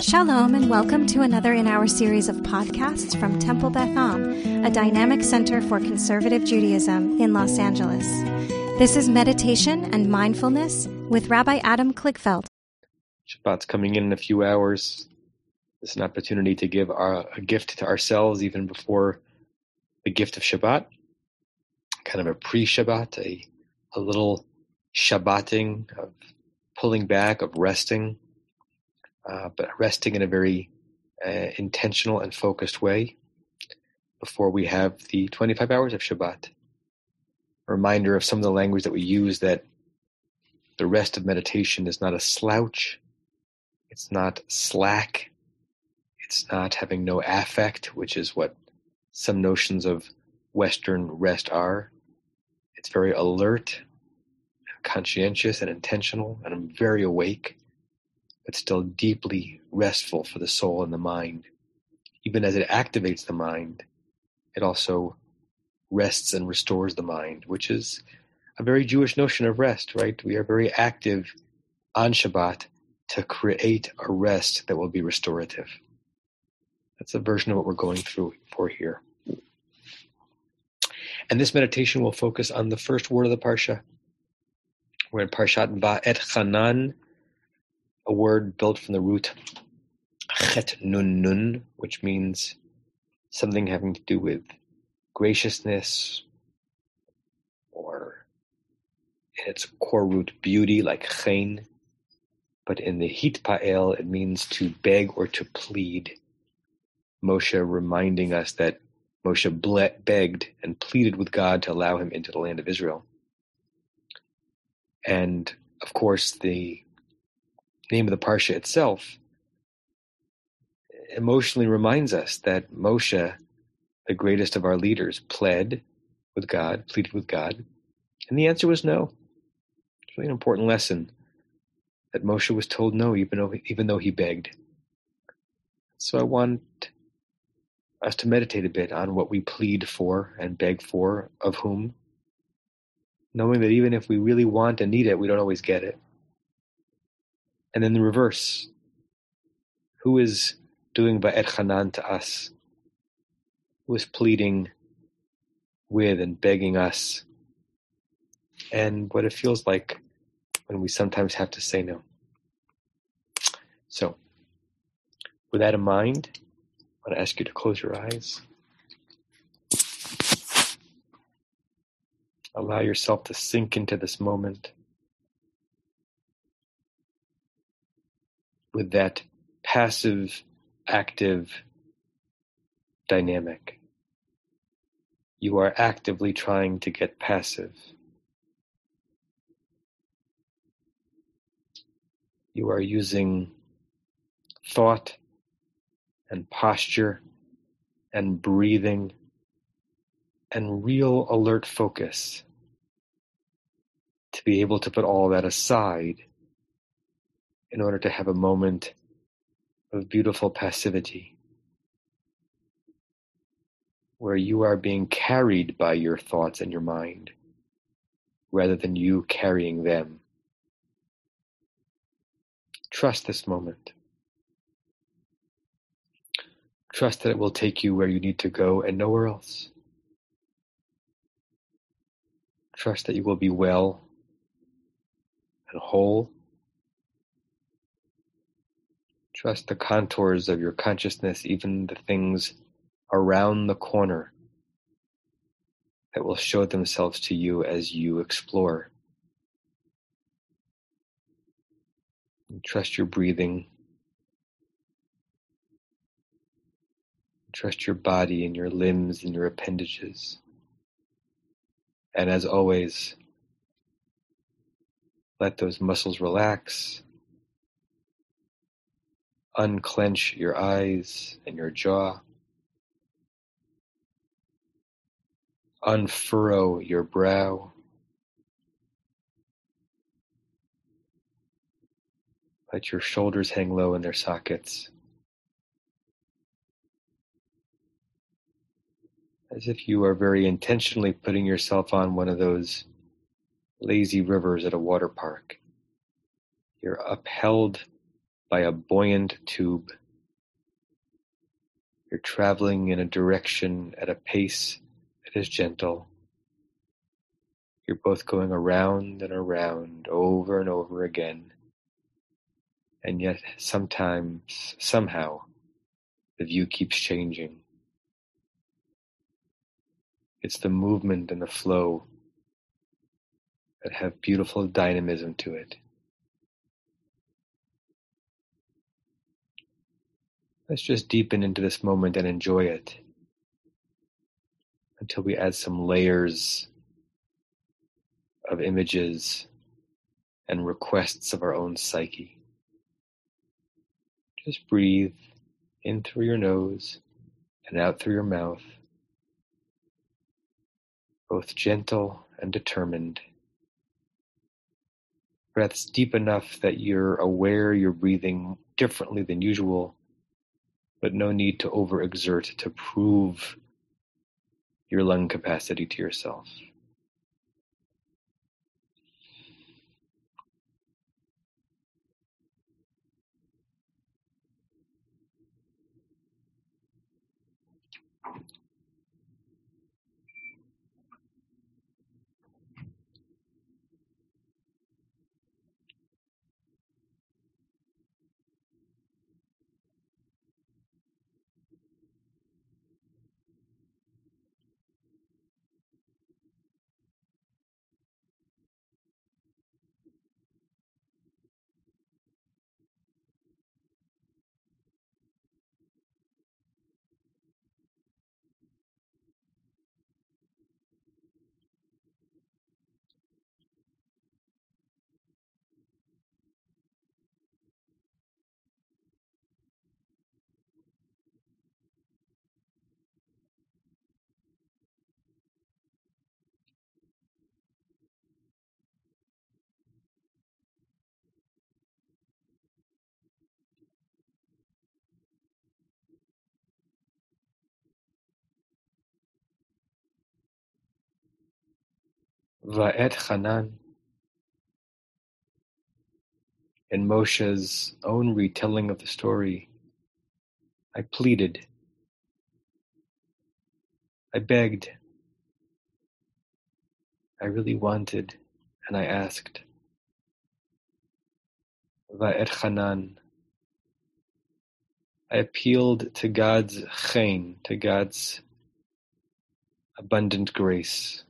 Shalom, and welcome to another in our series of podcasts from Temple Beth Am, a dynamic center for conservative Judaism in Los Angeles. This is Meditation and Mindfulness with Rabbi Adam Kligfeld. Shabbat's coming in in a few hours. It's an opportunity to give our, a gift to ourselves even before the gift of Shabbat, kind of a pre Shabbat, a, a little Shabbating of pulling back, of resting uh, but resting in a very uh, intentional and focused way before we have the 25 hours of Shabbat. A reminder of some of the language that we use that the rest of meditation is not a slouch, it's not slack, it's not having no affect, which is what some notions of Western rest are. It's very alert, conscientious, and intentional, and I'm very awake but still deeply restful for the soul and the mind. Even as it activates the mind, it also rests and restores the mind, which is a very Jewish notion of rest, right? We are very active on Shabbat to create a rest that will be restorative. That's a version of what we're going through for here. And this meditation will focus on the first word of the Parsha. We're in Parshat Va'et a word built from the root chet nun nun, which means something having to do with graciousness or in its core root beauty, like chen. But in the hitpael, it means to beg or to plead. Moshe reminding us that Moshe ble- begged and pleaded with God to allow him into the land of Israel. And of course, the name of the Parsha itself emotionally reminds us that Moshe, the greatest of our leaders, pled with God, pleaded with God, and the answer was no. It's really an important lesson that Moshe was told no, even though, even though he begged. So I want us to meditate a bit on what we plead for and beg for of whom, knowing that even if we really want and need it, we don't always get it. And then the reverse. Who is doing Va'et Hanan to us? Who is pleading with and begging us? And what it feels like when we sometimes have to say no. So, with that in mind, I want to ask you to close your eyes. Allow yourself to sink into this moment. With that passive active dynamic. You are actively trying to get passive. You are using thought and posture and breathing and real alert focus to be able to put all that aside in order to have a moment of beautiful passivity where you are being carried by your thoughts and your mind rather than you carrying them. Trust this moment. Trust that it will take you where you need to go and nowhere else. Trust that you will be well and whole Trust the contours of your consciousness, even the things around the corner that will show themselves to you as you explore. trust your breathing. Trust your body and your limbs and your appendages. And as always, let those muscles relax unclench your eyes and your jaw. Unfurrow your brow. Let your shoulders hang low in their sockets. As if you are very intentionally putting yourself on one of those lazy rivers at a water park. You're upheld by a buoyant tube. You're traveling in a direction at a pace that is gentle. You're both going around and around over and over again. And yet, sometimes, somehow, the view keeps changing. It's the movement and the flow that have beautiful dynamism to it. Let's just deepen into this moment and enjoy it until we add some layers of images and requests of our own psyche. Just breathe in through your nose and out through your mouth, both gentle and determined. Breaths deep enough that you're aware you're breathing differently than usual, but no need to overexert to prove your lung capacity to yourself. Va'et Hanan in Moshe's own retelling of the story, I pleaded, I begged, I really wanted, and I asked. Va'et Hanan, I appealed to God's chen, to God's abundant grace.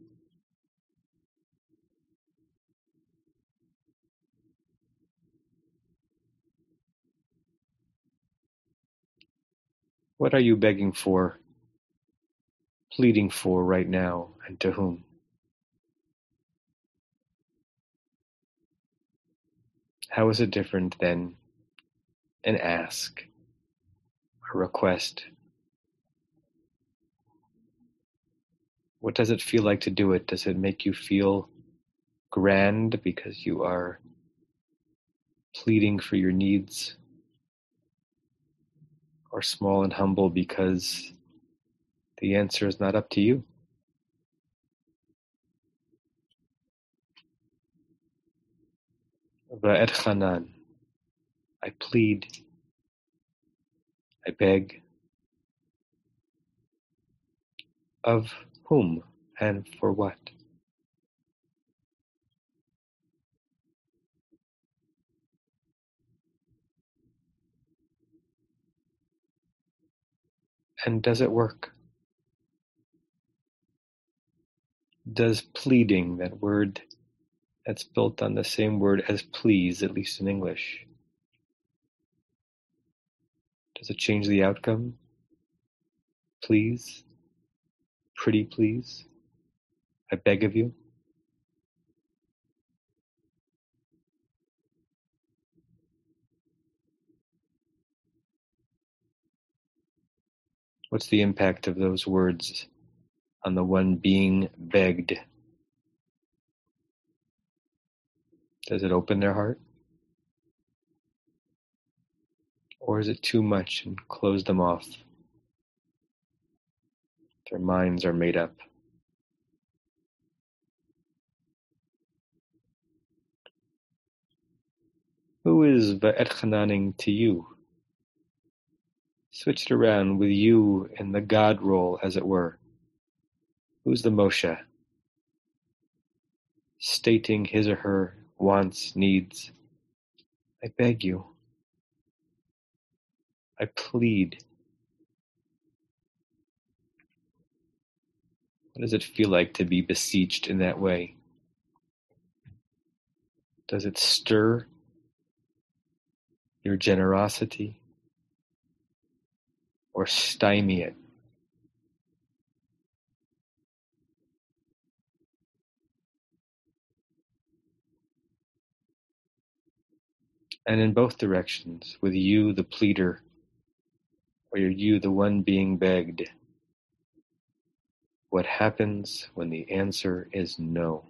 What are you begging for, pleading for right now, and to whom? How is it different than an ask, a request? What does it feel like to do it? Does it make you feel grand because you are pleading for your needs? Or small and humble because the answer is not up to you. I plead, I beg, of whom and for what? And does it work? Does pleading, that word that's built on the same word as please, at least in English, does it change the outcome? Please? Pretty please? I beg of you? What's the impact of those words on the one being begged? Does it open their heart? Or is it too much and close them off? Their minds are made up. Who is Va'et to you? Switch it around with you in the God role, as it were. Who's the Moshe? Stating his or her wants, needs. I beg you. I plead. What does it feel like to be beseeched in that way? Does it stir your generosity or stymie it? And in both directions, with you the pleader, or you the one being begged, what happens when the answer is no?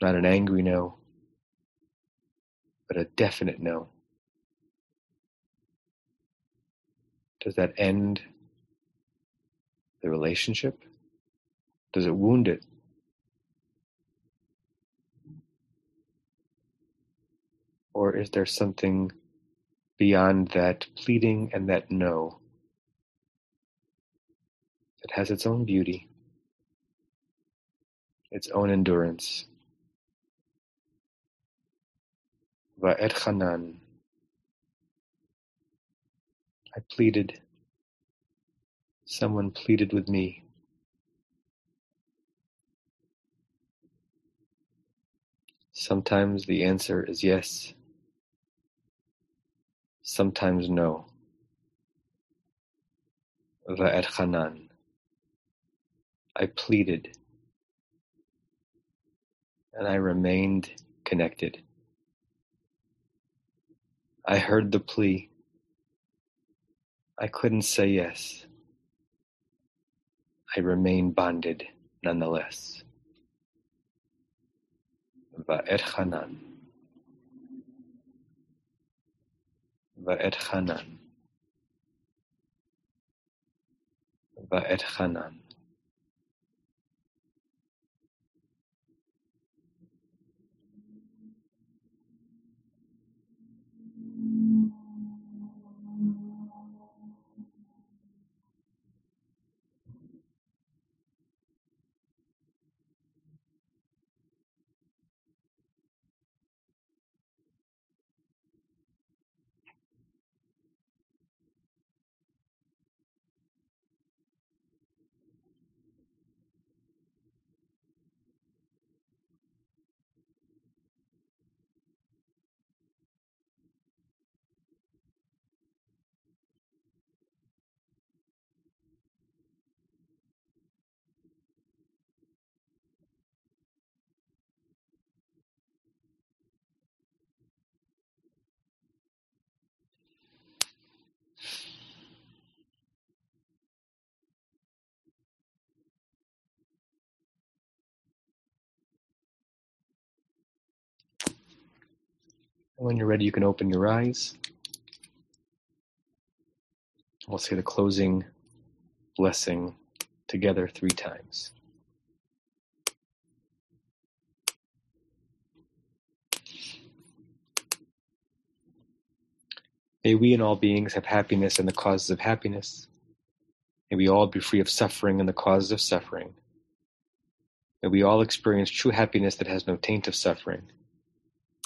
Not an angry no, but a definite no. Does that end the relationship? Does it wound it? Or is there something beyond that pleading and that no that has its own beauty, its own endurance? Va'et Hanan. I pleaded. Someone pleaded with me. Sometimes the answer is yes. Sometimes no. Hanan. I pleaded. And I remained connected. I heard the plea. I couldn't say yes. I remain bonded nonetheless. Va'et Hanan. Va'et Hanan. Va'et Hanan. When you're ready, you can open your eyes. We'll say the closing blessing together three times. May we and all beings have happiness and the causes of happiness. May we all be free of suffering and the causes of suffering. May we all experience true happiness that has no taint of suffering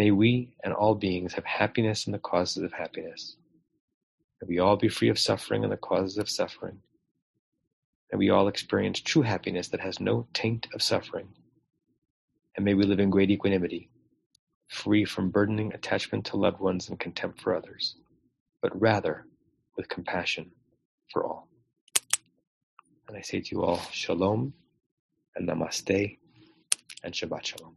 May we and all beings have happiness in the causes of happiness. May we all be free of suffering and the causes of suffering. May we all experience true happiness that has no taint of suffering. And may we live in great equanimity, free from burdening attachment to loved ones and contempt for others, but rather with compassion for all. And I say to you all, Shalom and Namaste and Shabbat Shalom.